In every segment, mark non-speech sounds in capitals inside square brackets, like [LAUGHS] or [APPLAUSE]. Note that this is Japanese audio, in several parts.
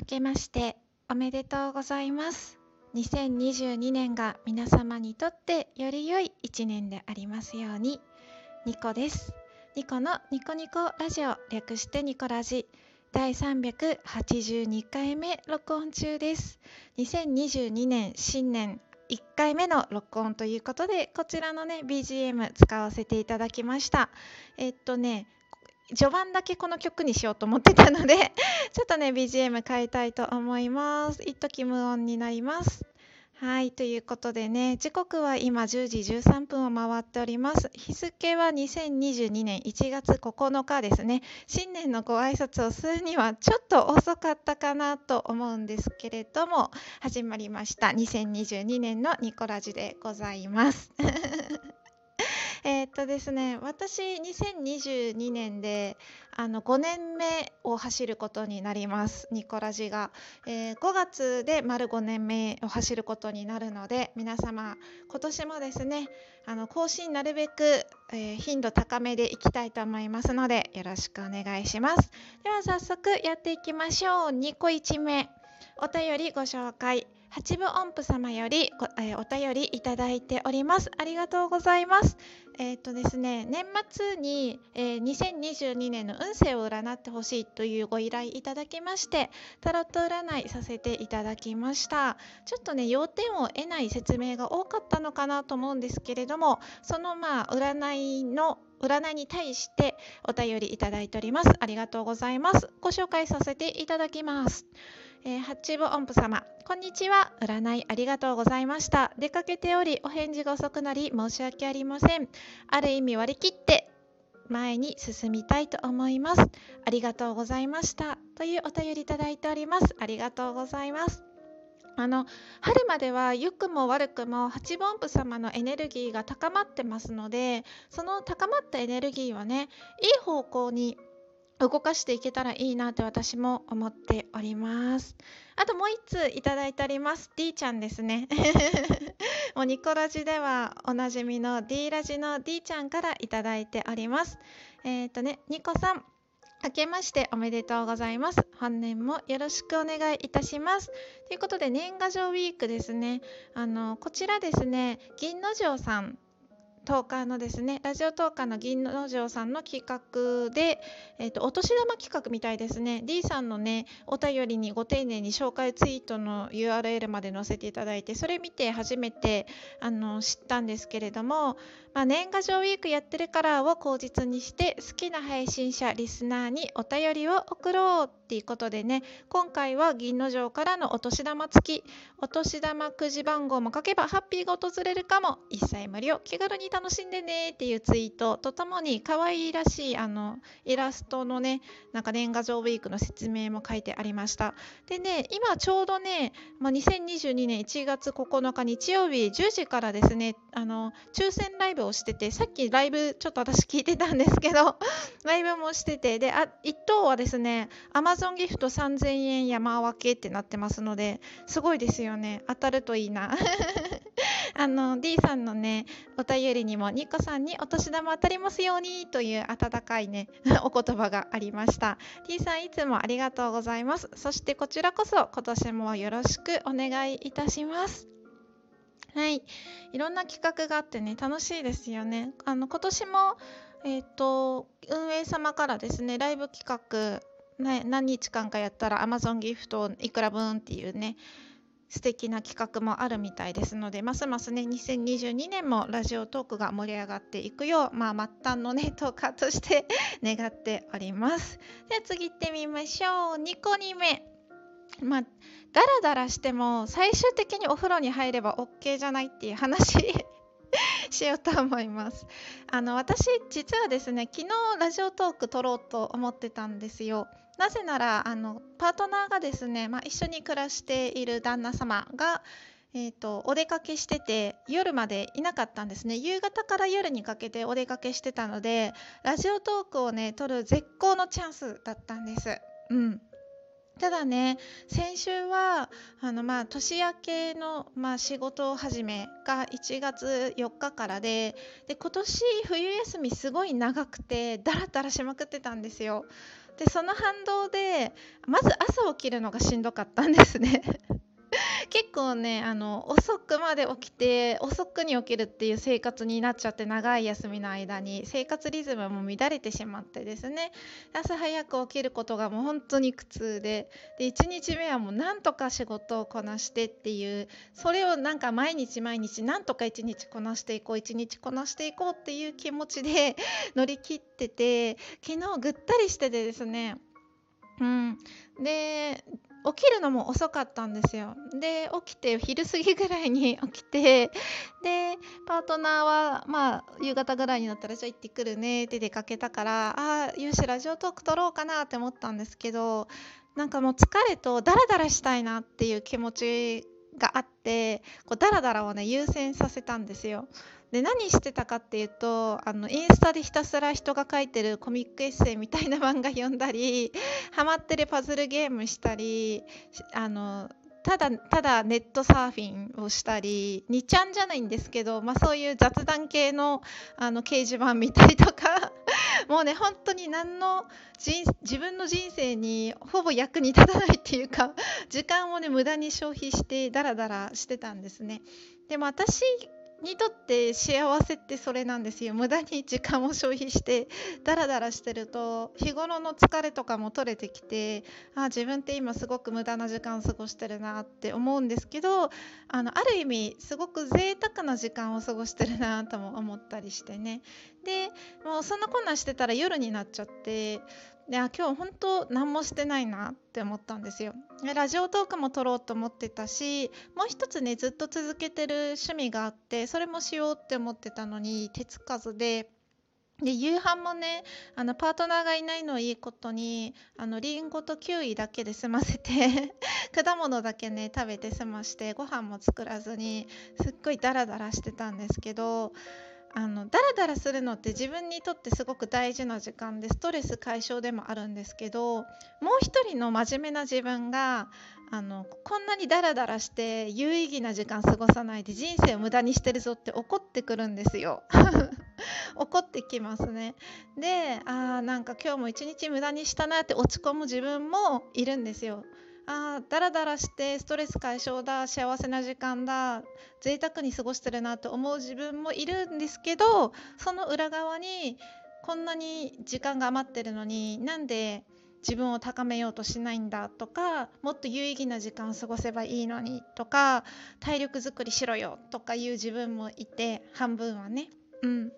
明けましておめでとうございます。2022年が皆様にとってより良い一年でありますようにニコです。ニコのニコニコラジオ略してニコラジ。第382回目録音中です。2022年新年1回目の録音ということでこちらのね BGM 使わせていただきました。えっとね序盤だけこの曲にしようと思ってたので [LAUGHS] ちょっとね BGM 変えたいと思います。一時無音になります。はいということでね時刻は今10時13分を回っております。日付は2022年1月9日ですね。新年のご挨拶をするにはちょっと遅かったかなと思うんですけれども始まりました。2022年のニコラジでございます。えっとですね私2022年であの5年目を走ることになりますニコラジが、えー、5月で丸5年目を走ることになるので皆様今年もですねあの更新なるべく、えー、頻度高めでいきたいと思いますのでよろしくお願いします。では早速やっていきましょう。2個1目。お便りご紹介。八部音符様よりえー、お便りいただいております。ありがとうございます。えっ、ー、とですね、年末に、えー、2022年の運勢を占ってほしいというご依頼いただきまして、タロット占いさせていただきました。ちょっとね、要点を得ない説明が多かったのかなと思うんですけれども、そのまあ占いの占いに対してお便りいただいております。ありがとうございます。ご紹介させていただきます。えー、八部音符様、こんにちは。占いありがとうございました。出かけており、お返事が遅くなり、申し訳ありません。ある意味割り切って前に進みたいと思います。ありがとうございました。というお便りいただいております。ありがとうございます。あの春までは良くも悪くも八分音符様のエネルギーが高まってますのでその高まったエネルギーはねいい方向に動かしていけたらいいなって私も思っております。あともう1通いただいております D ちゃんですね。[LAUGHS] もうニコラジではおなじみの D ラジの D ちゃんからいただいております。えっ、ー、とねニコさん。明けましておめでとうございます。本年もよろしくお願いいたします。ということで年賀状ウィークですね。あのこちらですね、銀之丞さんトーカーのですねラジオトーカーの銀之丞さんの企画で、えーと、お年玉企画みたいですね。D さんのねお便りにご丁寧に紹介ツイートの URL まで載せていただいてそれ見て初めてあの知ったんですけれども、まあ、年賀状ウィークやってるからを口実にして好きな配信者リスナーにお便りを送ろうっていうことでね今回は銀之丞からのお年玉付きお年玉くじ番号も書けばハッピーが訪れるかも一切無料気軽に楽しんでねっていうツイートとともに可愛いらしいあのイラストのねなんか年賀状ウィークの説明も書いてありました。でね今ちょうどね、まあ、2022年1月9日日曜日10時からですねあの抽選ライブをしててさっきライブちょっと私聞いてたんですけどライブもしててであ1等はですね Amazon ギフト3000円山分けってなってますのですごいですよね。当たるといいな。[LAUGHS] あの D さんのねお便りにもニコさんにお年玉当たりますようにという温かいね [LAUGHS] お言葉がありました。D さんいつもありがとうございます。そしてこちらこそ今年もよろしくお願いいたします。はい、いろんな企画があってね楽しいですよね。あの今年もえーと、運営様からですねライブ企画、ね、何日間かやったら Amazon ギフトいくら分っていうね素敵な企画もあるみたいですのでますますね2022年もラジオトークが盛り上がっていくよう、まあ、末端のねトーカーとして [LAUGHS] 願っております。では次行ってみましょう。2個2目。まあダラダラしても最終的にお風呂に入れば OK じゃないっていう話。[LAUGHS] しようと思います。あの私実はですね昨日ラジオトーク撮ろうと思ってたんですよ。なぜならあのパートナーがですね、まあ、一緒に暮らしている旦那様がえーと、お出かけしてて夜までいなかったんですね。夕方から夜にかけてお出かけしてたのでラジオトークをね撮る絶好のチャンスだったんです。うん。ただね先週はあの、まあ、年明けの、まあ、仕事始めが1月4日からでで今年冬休みすごい長くてだらだらしまくってたんですよ。でその反動でまず朝起きるのがしんどかったんですね結構ねあの遅くまで起きて遅くに起きるっていう生活になっちゃって長い休みの間に生活リズムも乱れてしまってですね。朝早く起きることがもう本当に苦痛でで1日目はもうなんとか仕事をこなしてっていうそれをなんか毎日毎日なんとか1日こなしていこう1日こなしていこうっていう気持ちで [LAUGHS] 乗り切ってて昨日ぐったりしててですね。うん、で起きるのも遅かったんですよ。で起きて昼過ぎぐらいに [LAUGHS] 起きてでパートナーはまあ夕方ぐらいになったらじゃあ行ってくるねって出かけたからああよしラジオトーク撮ろうかなって思ったんですけどなんかもう疲れとダラダラしたいなっていう気持ちがあってこうダラダラをね優先させたんですよ。で何してたかっていうとあのインスタでひたすら人が書いてるコミックエッセイみたいな漫画読んだり [LAUGHS] ハマってるパズルゲームしたりあのただただネットサーフィンをしたり2ちゃんじゃないんですけど、まあ、そういう雑談系のあの掲示板見たりとか [LAUGHS] もうね本当に何の自分の人生にほぼ役に立たないっていうか時間をね無駄に消費してダラダラしてたんですね。でも私にとって幸せってそれなんですよ。無駄に時間を消費してダラダラしてると日頃の疲れとかも取れてきてあ自分って今すごく無駄な時間を過ごしてるなって思うんですけどあのある意味すごく贅沢な時間を過ごしてるなとも思ったりしてね。でもうそんなこんなしてたら夜になっちゃってで今日本当何もしてないなって思ったんですよで。ラジオトークも撮ろうと思ってたしもう一つねずっと続けてる趣味があってそれもしようって思ってたのに手つかずで。で夕飯もねあのパートナーがいないのをいいことにあのリンゴとキウイだけで済ませて [LAUGHS] 果物だけね食べて済ましてご飯も作らずにすっごいダラダラしてたんですけどあのダラダラするのって自分にとってすごく大事な時間でストレス解消でもあるんですけどもう一人の真面目な自分があのこんなにダラダラして有意義な時間過ごさないで人生を無駄にしてるぞって怒ってくるんですよ。[LAUGHS] 怒ってきますね。であーなんか今日も一日無駄にしたなって落ち込む自分もいるんですよ。あダラダラしてストレス解消だ幸せな時間だ贅沢に過ごしてるなと思う自分もいるんですけどその裏側にこんなに時間が余ってるのになんで自分を高めようとしないんだとかもっと有意義な時間を過ごせばいいのにとか体力づくりしろよとかいう自分もいて半分はね。うん。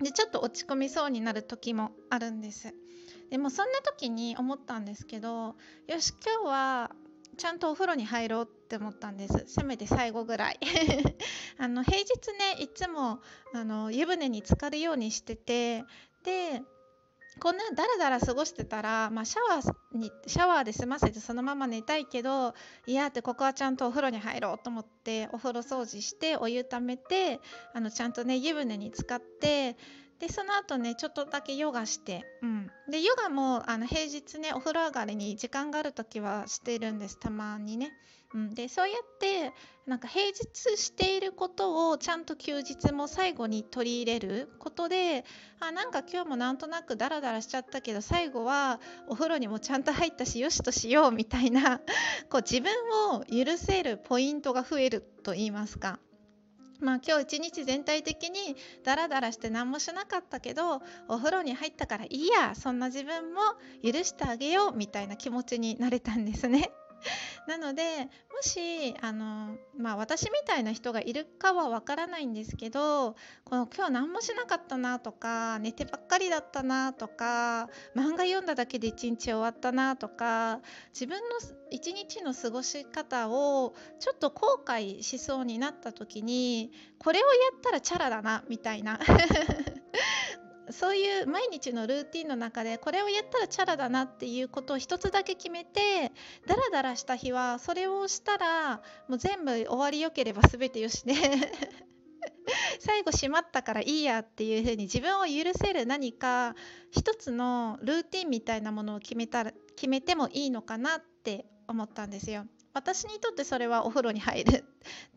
でちょっと落ち込みそうになる時もあるんです。でもそんな時に思ったんですけどよし今日はちゃんとお風呂に入ろうって思ったんです。せめて最後ぐらい。[LAUGHS] あの平日ねいつもあの湯船に浸かるようにしててでこんなだらだら過ごしてたら、まあ、シャワーにシャワーで済ませてそのまま寝たいけどいやってここはちゃんとお風呂に入ろうと思ってお風呂掃除してお湯ためてあのちゃんとね湯船に浸かってでその後ねちょっとだけヨガして、うん、でヨガもあの平日ねお風呂上がりに時間がある時はしているんですたまにね、うん、でそうやってなんか平日していることをちゃんと休日も最後に取り入れることであなんか今日もなんとなくダラダラしちゃったけど最後はお風呂にもちゃんと入ったしよしとしようみたいなこう自分を許せるポイントが増えると言いますか。まあ今日一日全体的にダラダラして何もしなかったけどお風呂に入ったからいいやそんな自分も許してあげようみたいな気持ちになれたんですね。[LAUGHS] なのでもしあの、まあ、私みたいな人がいるかはわからないんですけどこの今日何もしなかったなとか寝てばっかりだったなとか漫画読んだだけで一日終わったなとか自分の一日の過ごし方をちょっと後悔しそうになった時にこれをやったらチャラだなみたいな。そういう毎日のルーティンの中でこれをやったらチャラだなっていうことを一つだけ決めてダラダラした日はそれをしたらもう全部終わりよければ全てよしで [LAUGHS] 最後閉まったからいいやっていう風に自分を許せる何か一つのルーティンみたいなものを決めたら決めてもいいのかなって思ったんですよ。私にとってそれはお風呂に入る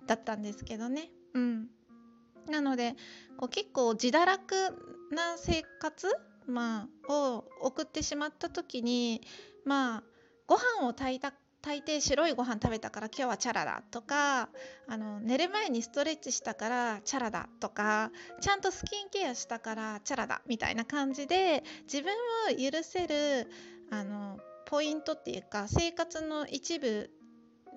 だったんですけどね。うん。なのでこう結構自堕落な生活まあ、を送ってしまった時にまあご飯を炊いた大抵白いご飯食べたから今日はチャラだとかあの寝る前にストレッチしたからチャラだとかちゃんとスキンケアしたからチャラだみたいな感じで自分を許せるあのポイントっていうか生活の一部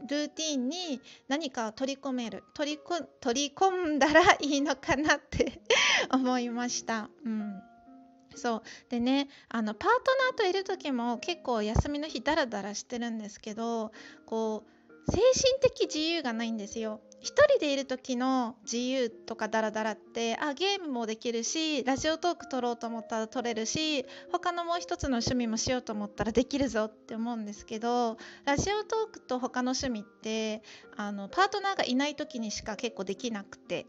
ルーティンに何かを取り込める取りこ取り込んだらいいのかなって [LAUGHS] 思いました。うんそうでねあのパートナーといる時も結構休みの日ダラダラしてるんですけどこう精神的自由がないんですよ。一人でいる時の自由とかダラダラってあゲームもできるしラジオトーク撮ろうと思ったら撮れるし他のもう一つの趣味もしようと思ったらできるぞって思うんですけどラジオトークと他の趣味ってあのパートナーがいない時にしか結構できなくて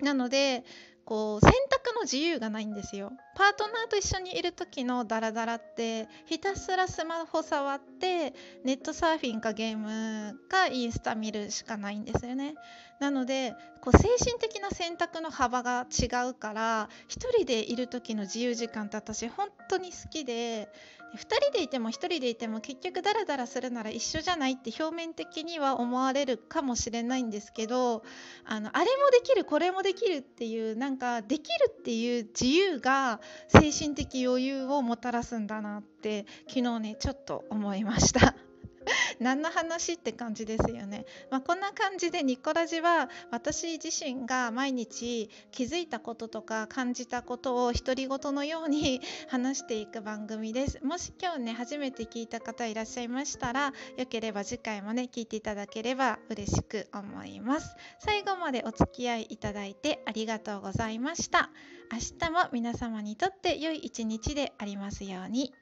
なのでこう選択の自由がないんですよ。パートナーと一緒にいる時のダラダラってひたすらスマホ触ってネットサーフィンかゲームかインスタ見るしかないんですよね。なのでこう精神的な選択の幅が違うから1人でいる時の自由時間って私本当に好きで2人でいても1人でいても結局ダラダラするなら一緒じゃないって表面的には思われるかもしれないんですけどあのあれもできるこれもできるっていうなんかできるっていう自由が精神的余裕をもたらすんだなって昨日ねちょっと思いました。[LAUGHS] 何の話って感じですよね。まあ、こんな感じでニコラジは私自身が毎日気づいたこととか感じたことを独り言のように [LAUGHS] 話していく番組です。もし今日ね初めて聞いた方いらっしゃいましたらよければ次回もね聞いていただければ嬉しく思います。最後までお付き合いいただいてありがとうございました。明日も皆様にとって良い一日でありますように。